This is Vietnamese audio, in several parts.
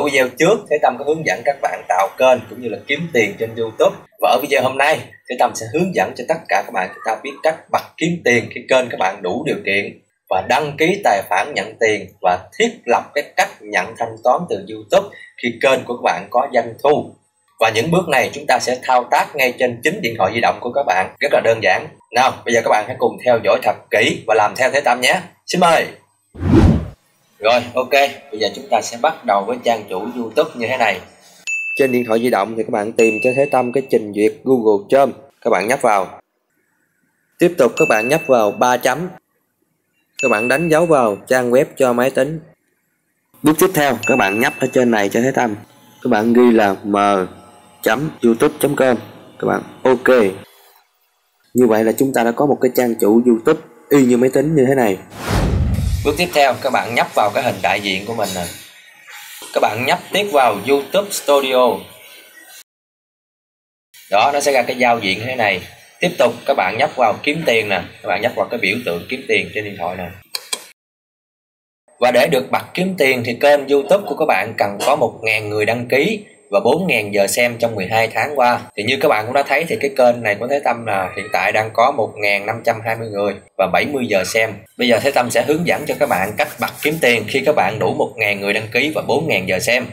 ở video trước, Thế Tâm có hướng dẫn các bạn tạo kênh cũng như là kiếm tiền trên YouTube. Và ở video hôm nay, Thế Tâm sẽ hướng dẫn cho tất cả các bạn chúng ta biết cách bật kiếm tiền khi kênh các bạn đủ điều kiện. Và đăng ký tài khoản nhận tiền và thiết lập cái cách nhận thanh toán từ YouTube khi kênh của các bạn có doanh thu. Và những bước này chúng ta sẽ thao tác ngay trên chính điện thoại di động của các bạn. Rất là đơn giản. Nào, bây giờ các bạn hãy cùng theo dõi thật kỹ và làm theo thế tâm nhé. Xin mời rồi, ok. Bây giờ chúng ta sẽ bắt đầu với trang chủ youtube như thế này. Trên điện thoại di động thì các bạn tìm cho thế tâm cái trình duyệt google chrome. Các bạn nhấp vào. Tiếp tục các bạn nhấp vào 3 chấm. Các bạn đánh dấu vào trang web cho máy tính. Bước tiếp theo, các bạn nhấp ở trên này cho thế tâm. Các bạn ghi là m youtube.com các bạn ok. Như vậy là chúng ta đã có một cái trang chủ youtube y như máy tính như thế này bước tiếp theo, các bạn nhấp vào cái hình đại diện của mình nè. Các bạn nhấp tiếp vào youtube studio. Đó, nó sẽ ra cái giao diện như thế này. Tiếp tục, các bạn nhấp vào kiếm tiền nè. Các bạn nhấp vào cái biểu tượng kiếm tiền trên điện thoại nè. Và để được bật kiếm tiền thì kênh youtube của các bạn cần có 1.000 người đăng ký và 4.000 giờ xem trong 12 tháng qua. Thì như các bạn cũng đã thấy thì cái kênh này của Thế Tâm là hiện tại đang có 1.520 người và 70 giờ xem. Bây giờ Thế Tâm sẽ hướng dẫn cho các bạn cách bật kiếm tiền khi các bạn đủ 1.000 người đăng ký và 4.000 giờ xem.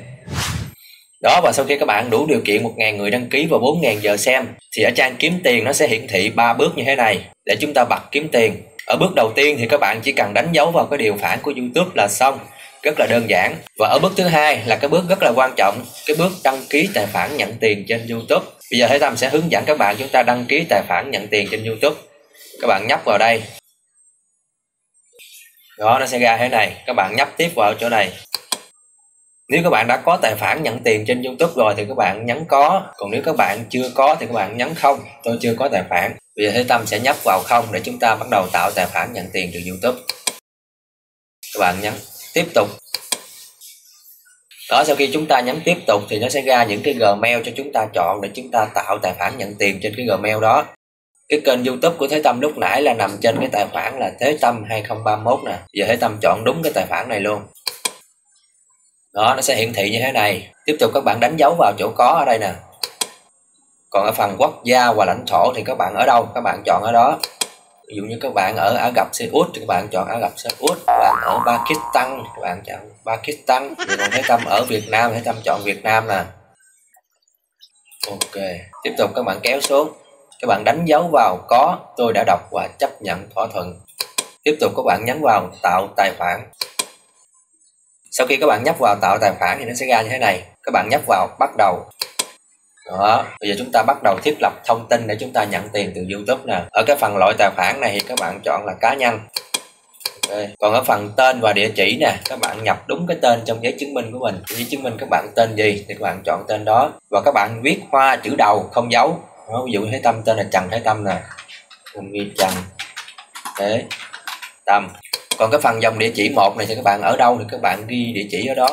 Đó, và sau khi các bạn đủ điều kiện 1.000 người đăng ký và 4.000 giờ xem, thì ở trang kiếm tiền nó sẽ hiển thị ba bước như thế này. Để chúng ta bật kiếm tiền. Ở bước đầu tiên thì các bạn chỉ cần đánh dấu vào cái điều khoản của YouTube là xong rất là đơn giản. Và ở bước thứ hai là cái bước rất là quan trọng, cái bước đăng ký tài khoản nhận tiền trên YouTube. Bây giờ Thế Tâm sẽ hướng dẫn các bạn chúng ta đăng ký tài khoản nhận tiền trên YouTube. Các bạn nhấp vào đây. Đó, nó sẽ ra thế này. Các bạn nhấp tiếp vào chỗ này. Nếu các bạn đã có tài khoản nhận tiền trên YouTube rồi thì các bạn nhấn có. Còn nếu các bạn chưa có thì các bạn nhấn không. Tôi chưa có tài khoản. Bây giờ Thế Tâm sẽ nhấp vào không để chúng ta bắt đầu tạo tài khoản nhận tiền từ YouTube. Các bạn nhấn tiếp tục. Đó, sau khi chúng ta nhấn tiếp tục thì nó sẽ ra những cái gmail cho chúng ta chọn để chúng ta tạo tài khoản nhận tiền trên cái gmail đó. Cái kênh youtube của Thế Tâm lúc nãy là nằm trên cái tài khoản là Thế Tâm 2031 nè. Giờ Thế Tâm chọn đúng cái tài khoản này luôn. Đó, nó sẽ hiển thị như thế này. Tiếp tục, các bạn đánh dấu vào chỗ có ở đây nè. Còn ở phần quốc gia và lãnh thổ thì các bạn ở đâu? Các bạn chọn ở đó ví dụ như các bạn ở Ả Rập Xê Út thì các bạn chọn Ả Rập Xê Út, các bạn ở Pakistan, các bạn chọn Pakistan. Thì còn thấy Tâm ở Việt Nam thấy Tâm chọn Việt Nam nè. Ok, tiếp tục các bạn kéo xuống. Các bạn đánh dấu vào có, tôi đã đọc và chấp nhận thỏa thuận. Tiếp tục các bạn nhấn vào tạo tài khoản. Sau khi các bạn nhấp vào tạo tài khoản thì nó sẽ ra như thế này. Các bạn nhấp vào bắt đầu đó bây giờ chúng ta bắt đầu thiết lập thông tin để chúng ta nhận tiền từ youtube nè. Ở cái phần loại tài khoản này thì các bạn chọn là cá nhân. Okay. còn ở phần tên và địa chỉ nè các bạn nhập đúng cái tên trong giấy chứng minh của mình. Giấy chứng minh các bạn tên gì thì các bạn chọn tên đó. Và các bạn viết hoa chữ đầu không dấu. Đó, ví dụ như Thái Tâm tên là Trần Thái Tâm nè. Mình ghi Trần. Thế Tâm. Còn cái phần dòng địa chỉ một này thì các bạn ở đâu thì các bạn ghi địa chỉ ở đó.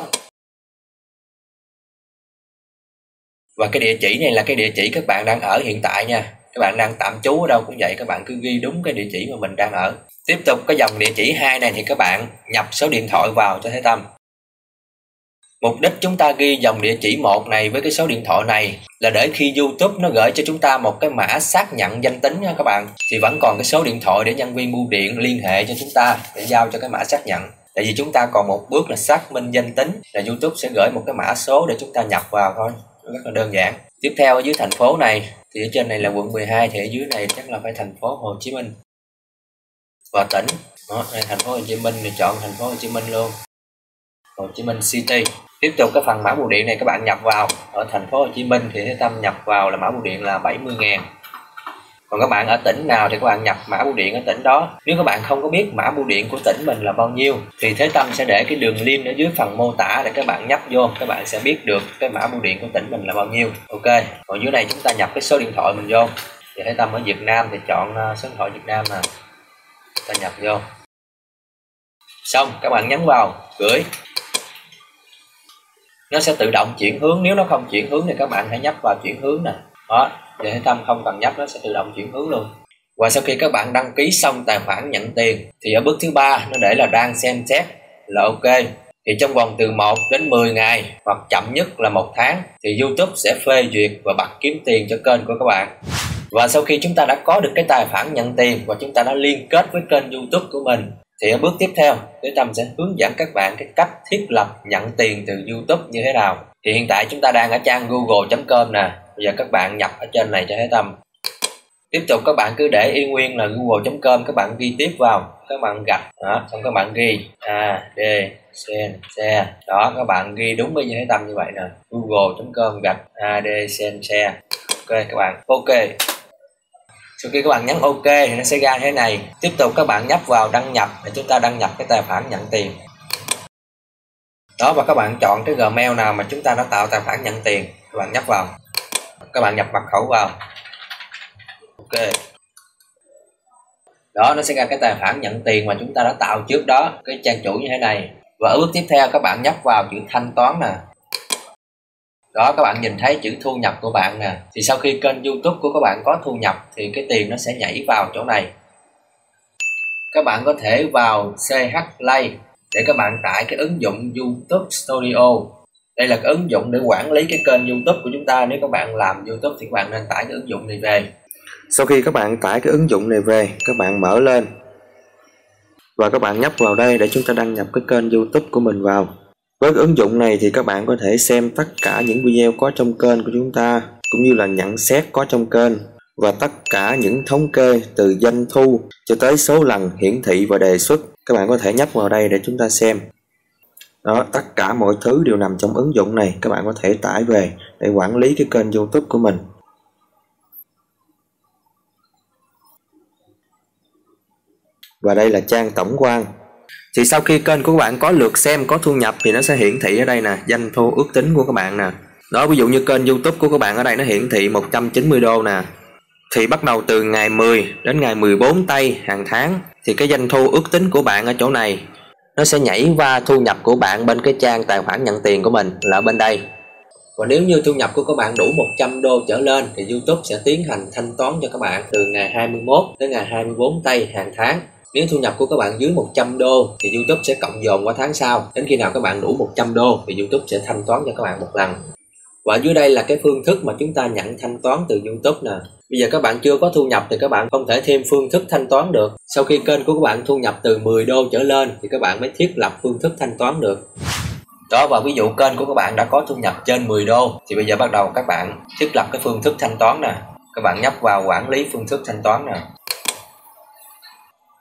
Và cái địa chỉ này là cái địa chỉ các bạn đang ở hiện tại nha. Các bạn đang tạm trú ở đâu cũng vậy, các bạn cứ ghi đúng cái địa chỉ mà mình đang ở. Tiếp tục, cái dòng địa chỉ hai này thì các bạn nhập số điện thoại vào cho Thế Tâm. Mục đích chúng ta ghi dòng địa chỉ một này với cái số điện thoại này là để khi YouTube nó gửi cho chúng ta một cái mã xác nhận danh tính nha các bạn. Thì vẫn còn cái số điện thoại để nhân viên bưu điện liên hệ cho chúng ta để giao cho cái mã xác nhận. Tại vì chúng ta còn một bước là xác minh danh tính là YouTube sẽ gửi một cái mã số để chúng ta nhập vào thôi rất là đơn giản. Tiếp theo ở dưới thành phố này thì ở trên này là quận 12 thì ở dưới này chắc là phải thành phố Hồ Chí Minh. Và tỉnh. Đó, đây thành phố Hồ Chí Minh thì chọn thành phố Hồ Chí Minh luôn. Hồ Chí Minh City. Tiếp tục cái phần mã bưu điện này các bạn nhập vào. Ở thành phố Hồ Chí Minh thì Thế Tâm nhập vào là mã bưu điện là 70 ngàn còn các bạn ở tỉnh nào thì các bạn nhập mã bưu điện ở tỉnh đó. Nếu các bạn không có biết mã bưu điện của tỉnh mình là bao nhiêu, thì Thế Tâm sẽ để cái đường link ở dưới phần mô tả để các bạn nhấp vô. Các bạn sẽ biết được cái mã bưu điện của tỉnh mình là bao nhiêu. Ok, còn dưới này chúng ta nhập cái số điện thoại mình vô. Thì Thế Tâm ở Việt Nam thì chọn ờ, số điện thoại Việt Nam nè. Ta nhập vô. Xong, các bạn nhấn vào gửi. Nó sẽ tự động chuyển hướng. Nếu nó không chuyển hướng thì các bạn hãy nhấp vào chuyển hướng nè đó để hệ thống không cần nhấp nó, sẽ tự động chuyển hướng luôn. Và sau khi các bạn đăng ký xong tài khoản nhận tiền, thì ở bước thứ ba, nó để là đang xem xét là ok. Thì trong vòng từ 1 đến 10 ngày, hoặc chậm nhất là một tháng, thì YouTube sẽ phê duyệt và bật kiếm tiền cho kênh của các bạn. Và sau khi chúng ta đã có được cái tài khoản nhận tiền và chúng ta đã liên kết với kênh YouTube của mình, thì ở bước tiếp theo, Thế Tâm sẽ hướng dẫn các bạn cái cách thiết lập nhận tiền từ YouTube như thế nào. Thì hiện tại chúng ta đang ở trang google.com nè bây giờ các bạn nhập ở trên này cho thấy Tâm tiếp tục các bạn cứ để y nguyên là google.com các bạn ghi tiếp vào các bạn gạch đó xong các bạn ghi a d c xe đó các bạn ghi đúng với như thế tâm như vậy nè google.com gạch a d c xe ok các bạn ok sau khi các bạn nhấn ok thì nó sẽ ra thế này tiếp tục các bạn nhấp vào đăng nhập để chúng ta đăng nhập cái tài khoản nhận tiền đó và các bạn chọn cái gmail nào mà chúng ta đã tạo tài khoản nhận tiền các bạn nhấp vào các bạn nhập mật khẩu vào. Ok. Đó, nó sẽ ra cái tài khoản nhận tiền mà chúng ta đã tạo trước đó. Cái trang chủ như thế này. Và ở bước tiếp theo, các bạn nhấp vào chữ thanh toán nè. Đó, các bạn nhìn thấy chữ thu nhập của bạn nè. Thì sau khi kênh youtube của các bạn có thu nhập, thì cái tiền nó sẽ nhảy vào chỗ này. Các bạn có thể vào ch play để các bạn tải cái ứng dụng youtube studio đây là cái ứng dụng để quản lý cái kênh youtube của chúng ta. Nếu các bạn làm youtube thì các bạn nên tải cái ứng dụng này về. Sau khi các bạn tải cái ứng dụng này về, các bạn mở lên. Và các bạn nhấp vào đây để chúng ta đăng nhập cái kênh youtube của mình vào. Với cái ứng dụng này thì các bạn có thể xem tất cả những video có trong kênh của chúng ta, cũng như là nhận xét có trong kênh, và tất cả những thống kê từ doanh thu cho tới số lần hiển thị và đề xuất. Các bạn có thể nhấp vào đây để chúng ta xem đó, tất cả mọi thứ đều nằm trong ứng dụng này. Các bạn có thể tải về để quản lý cái kênh youtube của mình. Và đây là trang tổng quan. Thì sau khi kênh của các bạn có lượt xem, có thu nhập thì nó sẽ hiển thị ở đây nè, doanh thu ước tính của các bạn nè. Đó, ví dụ như kênh youtube của các bạn ở đây nó hiển thị 190 đô nè. Thì bắt đầu từ ngày 10 đến ngày 14 tây hàng tháng, thì cái doanh thu ước tính của bạn ở chỗ này nó sẽ nhảy qua thu nhập của bạn bên cái trang tài khoản nhận tiền của mình là bên đây và nếu như thu nhập của các bạn đủ 100 đô trở lên thì YouTube sẽ tiến hành thanh toán cho các bạn từ ngày 21 đến ngày 24 tây hàng tháng nếu thu nhập của các bạn dưới 100 đô thì YouTube sẽ cộng dồn qua tháng sau. Đến khi nào các bạn đủ 100 đô thì YouTube sẽ thanh toán cho các bạn một lần. Và dưới đây là cái phương thức mà chúng ta nhận thanh toán từ YouTube nè. Bây giờ các bạn chưa có thu nhập thì các bạn không thể thêm phương thức thanh toán được. Sau khi kênh của các bạn thu nhập từ 10 đô trở lên thì các bạn mới thiết lập phương thức thanh toán được. Đó, và ví dụ kênh của các bạn đã có thu nhập trên 10 đô thì bây giờ bắt đầu các bạn thiết lập cái phương thức thanh toán nè. Các bạn nhấp vào quản lý phương thức thanh toán nè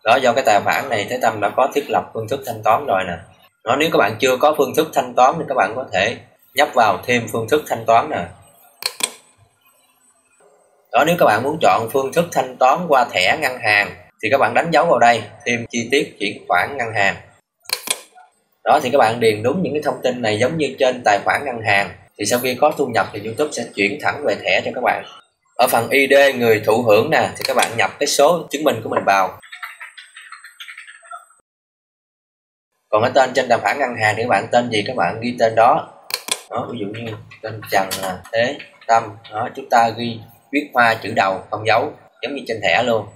đó, do cái tài khoản này, Thế Tâm đã có thiết lập phương thức thanh toán rồi nè đó, nếu các bạn chưa có phương thức thanh toán thì các bạn có thể nhấp vào thêm phương thức thanh toán nè đó, nếu các bạn muốn chọn phương thức thanh toán qua thẻ ngân hàng, thì các bạn đánh dấu vào đây, thêm chi tiết chuyển khoản ngân hàng. Đó, thì các bạn điền đúng những cái thông tin này giống như trên tài khoản ngân hàng, thì sau khi có thu nhập thì YouTube sẽ chuyển thẳng về thẻ cho các bạn. Ở phần ID người thụ hưởng nè, thì các bạn nhập cái số chứng minh của mình vào. Còn cái tên trên tài khoản ngân hàng thì các bạn tên gì, các bạn ghi tên đó. Đó, ví dụ như tên trần là thế tâm. Đó, chúng ta ghi viết hoa chữ đầu, không dấu, giống như trên thẻ luôn.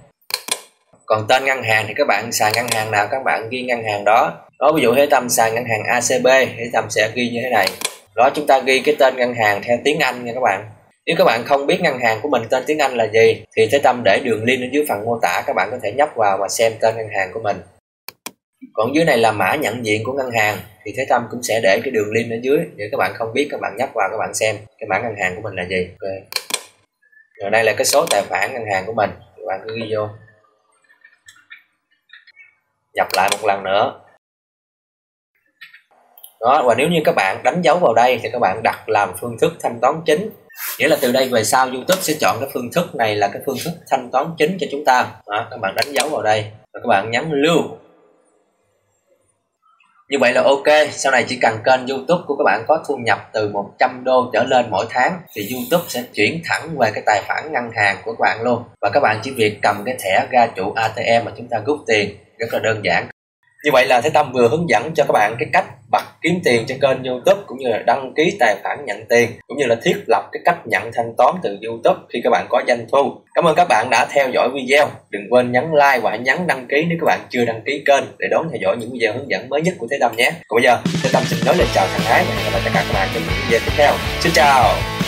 Còn tên ngân hàng thì các bạn xài ngân hàng nào? Các bạn ghi ngân hàng đó. Đó, ví dụ thế tâm xài ngân hàng acb thế tâm sẽ ghi như thế này. Đó, chúng ta ghi cái tên ngân hàng theo tiếng anh nha các bạn. Nếu các bạn không biết ngân hàng của mình tên tiếng anh là gì, thì thế tâm để đường link ở dưới phần mô tả, các bạn có thể nhấp vào và xem tên ngân hàng của mình. Còn dưới này là mã nhận diện của ngân hàng, thì Thế Tâm cũng sẽ để cái đường link ở dưới để các bạn không biết, các bạn nhấp vào, các bạn xem cái mã ngân hàng của mình là gì. Okay rồi đây là cái số tài khoản ngân hàng của mình. Các bạn cứ ghi vô. Nhập lại một lần nữa. Đó và nếu như các bạn đánh dấu vào đây thì các bạn đặt làm phương thức thanh toán chính. Nghĩa là từ đây về sau YouTube sẽ chọn cái phương thức này là cái phương thức thanh toán chính cho chúng ta. Đó, các bạn đánh dấu vào đây. Và các bạn nhấn lưu như vậy là ok, sau này chỉ cần kênh YouTube của các bạn có thu nhập từ 100 đô trở lên mỗi tháng thì YouTube sẽ chuyển thẳng về cái tài khoản ngân hàng của các bạn luôn. Và các bạn chỉ việc cầm cái thẻ ra trụ ATM mà chúng ta rút tiền rất là đơn giản như vậy là Thế Tâm vừa hướng dẫn cho các bạn cái cách bật kiếm tiền trên kênh YouTube cũng như là đăng ký tài khoản nhận tiền, cũng như là thiết lập cái cách nhận thanh toán từ YouTube khi các bạn có doanh thu. Cảm ơn các bạn đã theo dõi video. Đừng quên nhấn like và nhấn đăng ký nếu các bạn chưa đăng ký kênh để đón theo dõi những video hướng dẫn mới nhất của Thế Tâm nhé. Còn bây giờ, Thế Tâm xin nói lời chào thân ái và hẹn gặp lại tất cả các bạn trong những video tiếp theo. Xin chào.